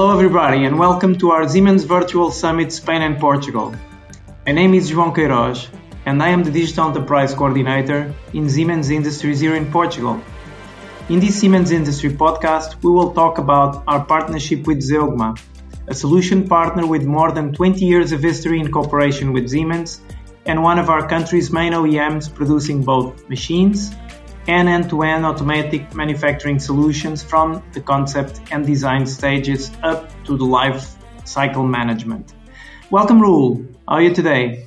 Hello, everybody, and welcome to our Siemens Virtual Summit Spain and Portugal. My name is João Queiroz, and I am the Digital Enterprise Coordinator in Siemens Industries here in Portugal. In this Siemens Industry podcast, we will talk about our partnership with Zeugma, a solution partner with more than 20 years of history in cooperation with Siemens and one of our country's main OEMs producing both machines and end-to-end automatic manufacturing solutions from the concept and design stages up to the life cycle management. Welcome, Raul. How are you today?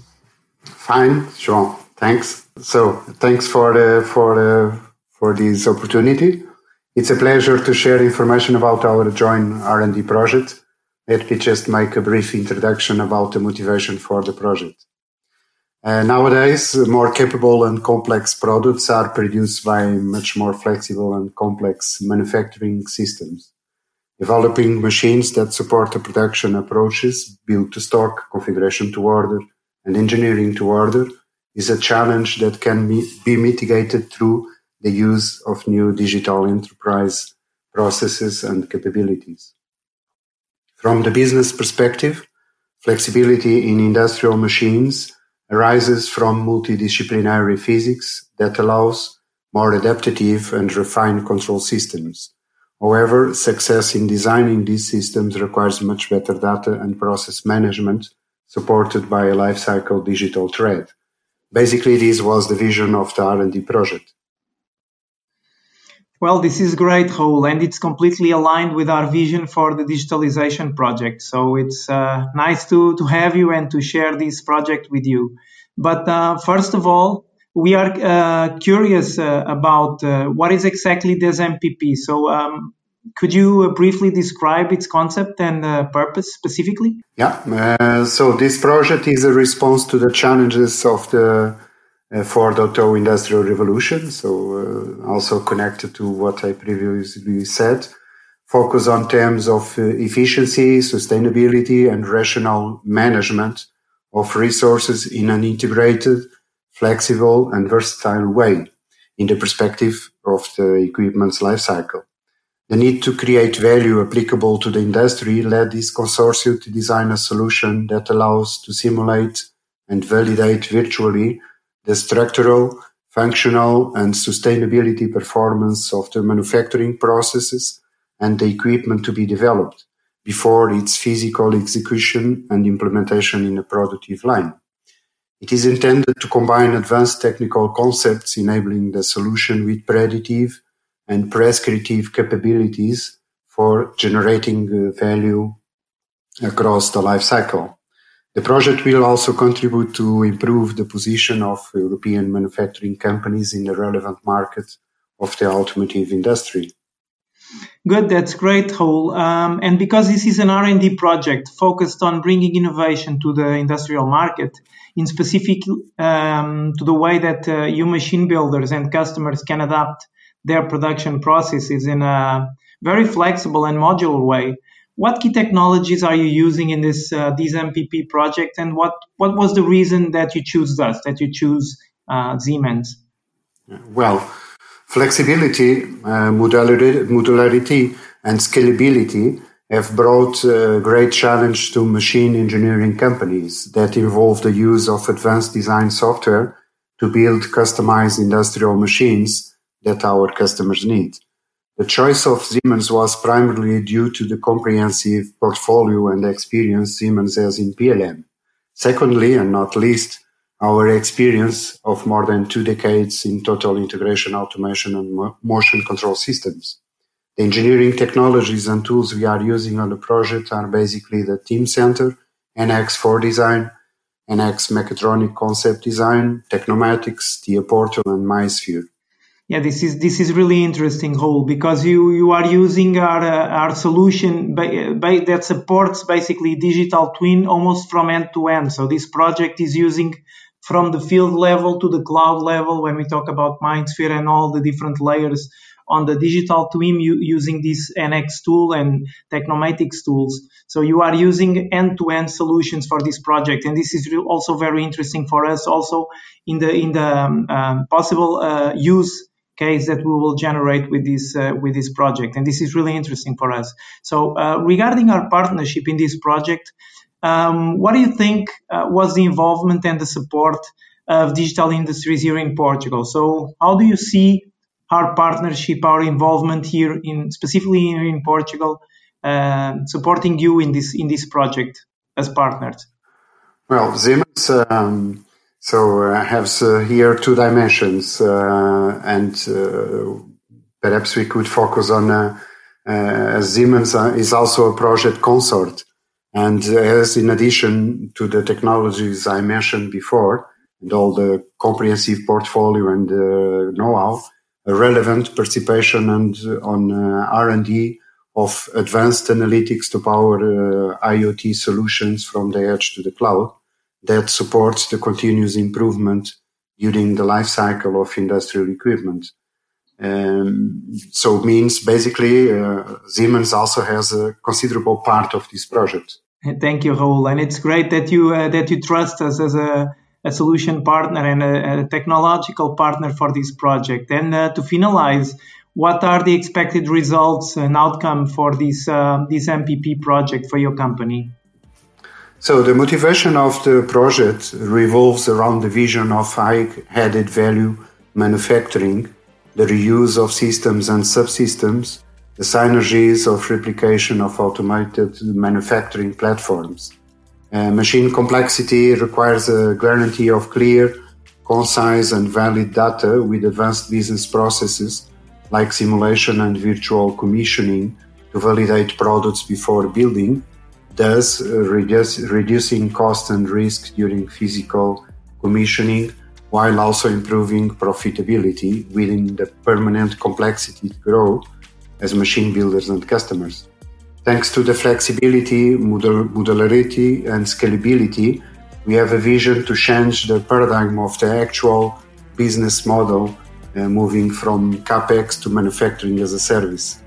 Fine, sure. Thanks. So, thanks for the, for the, for this opportunity. It's a pleasure to share information about our joint R&D project. Let me just make a brief introduction about the motivation for the project. Uh, nowadays, more capable and complex products are produced by much more flexible and complex manufacturing systems. Developing machines that support the production approaches, build to stock, configuration to order, and engineering to order is a challenge that can be mitigated through the use of new digital enterprise processes and capabilities. From the business perspective, flexibility in industrial machines arises from multidisciplinary physics that allows more adaptive and refined control systems. However, success in designing these systems requires much better data and process management supported by a lifecycle digital thread. Basically, this was the vision of the R&D project. Well, this is great, Raul, and it's completely aligned with our vision for the digitalization project. So it's uh, nice to, to have you and to share this project with you. But uh, first of all, we are uh, curious uh, about uh, what is exactly this MPP. So um, could you briefly describe its concept and purpose specifically? Yeah, so this project is a response to the challenges of the uh, 4.0 industrial revolution. So uh, also connected to what I previously said, focus on terms of uh, efficiency, sustainability, and rational management of resources in an integrated, flexible, and versatile way in the perspective of the equipment's life cycle. The need to create value applicable to the industry led this consortium to design a solution that allows to simulate and validate virtually the structural, functional, and sustainability performance of the manufacturing processes and the equipment to be developed before its physical execution and implementation in a productive line. It is intended to combine advanced technical concepts enabling the solution with predictive and prescriptive capabilities for generating uh, value across the life cycle. The project will also contribute to improve the position of European manufacturing companies in the relevant market of the automotive industry. Good, that's great, Raul. Um, and because this is an R&D project focused on bringing innovation to the industrial market, in specific um, to the way that uh, you machine builders and customers can adapt their production processes in a very flexible and modular way, what key technologies are you using in this uh, this MPP project, and what what was the reason that you choose us, that you choose uh, Siemens? Well, flexibility, uh, modularity, modularity, and scalability have brought a great challenge to machine engineering companies that involve the use of advanced design software to build customized industrial machines that our customers need. The choice of Siemens was primarily due to the comprehensive portfolio and experience Siemens has in PLM. Secondly, and not least, our experience of more than two decades in total integration, automation, and motion control systems. The engineering technologies and tools we are using on the project are basically the Teamcenter, NX4 design, NX mechatronic concept design, Tecnomatix, TIA Portal, and MindSphere yeah this is this is really interesting Raul because you you are using our uh, our solution by, by, that supports basically digital twin almost from end to end. So this project is using from the field level to the cloud level. When we talk about mindsphere and all the different layers on the digital twin using this nx tool and Tecnomatix tools. So you are using end-to-end solutions for this project. And this is also very interesting for us also in the in the um, um, possible uh, use case that we will generate with this uh, with this project. And this is really interesting for us. So uh, regarding our partnership in this project um, what do you think uh, was the involvement and the support of digital industries here in portugal? So how do you see our partnership our involvement here in specifically here in portugal uh, supporting you in this in this project as partners? Well Siemens um so uh, has uh, here two dimensions, uh, and uh, perhaps we could focus on uh, uh, Siemens is also a project consort, and as in addition to the technologies I mentioned before and all the comprehensive portfolio and know-how, a relevant participation and on R&D of advanced analytics to power IoT solutions from the edge to the cloud that supports the continuous improvement during the life cycle of industrial equipment. Um, so it means basically uh, Siemens also has a considerable part of this project. Thank you, Raul, and it's great that you uh, that you trust us as a, a solution partner and a, a, technological partner for this project. And uh, to finalize, what are the expected results and outcome for this uh, this MPP project for your company? So the motivation of the project revolves around the vision of high added value manufacturing, the reuse of systems and subsystems, the synergies of replication of automated manufacturing platforms. Uh, machine complexity requires a guarantee of clear, concise, and valid data with advanced business processes like simulation and virtual commissioning to validate products before building thus uh, reduce, reducing cost and risk during physical commissioning while also improving profitability within the permanent complexity to grow as machine builders and customers. Thanks to the flexibility, modularity, and scalability, we have a vision to change the paradigm of the actual business model, uh, moving from capex to manufacturing as a service.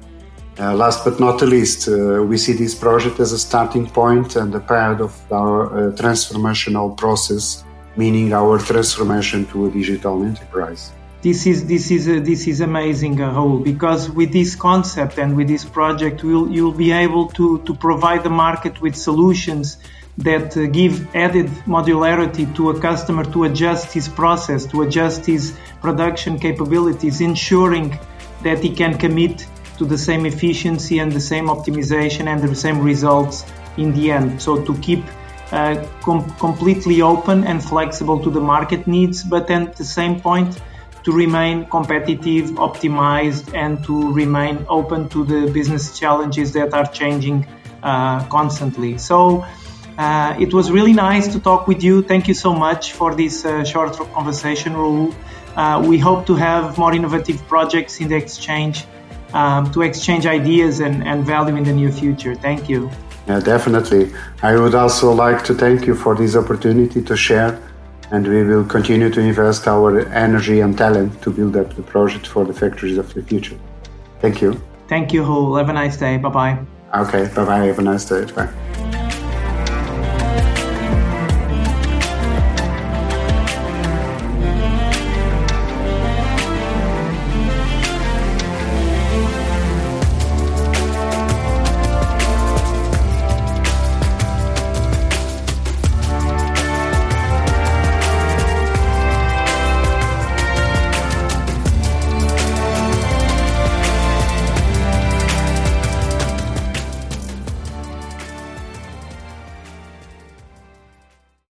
Uh, last but not the least, uh, we see this project as a starting point and a part of our uh, transformational process, meaning our transformation to a digital enterprise. This is this is uh, this is amazing, uh, because with this concept and with this project, we'll, you'll be able to to provide the market with solutions that uh, give added modularity to a customer to adjust his process, to adjust his production capabilities, ensuring that he can commit to the same efficiency and the same optimization and the same results in the end. So to keep uh, com- completely open and flexible to the market needs, but then at the same point to remain competitive, optimized, and to remain open to the business challenges that are changing uh, constantly. So uh, it was really nice to talk with you. Thank you so much for this uh, short conversation, Raul. Uh, we hope to have more innovative projects in the exchange um, to exchange ideas and, and value in the near future. Thank you. Yeah, definitely. I would also like to thank you for this opportunity to share, and we will continue to invest our energy and talent to build up the project for the factories of the future. Thank you. Thank you, Raul. Have a nice day. Bye bye. Okay, bye bye. Have a nice day. Bye.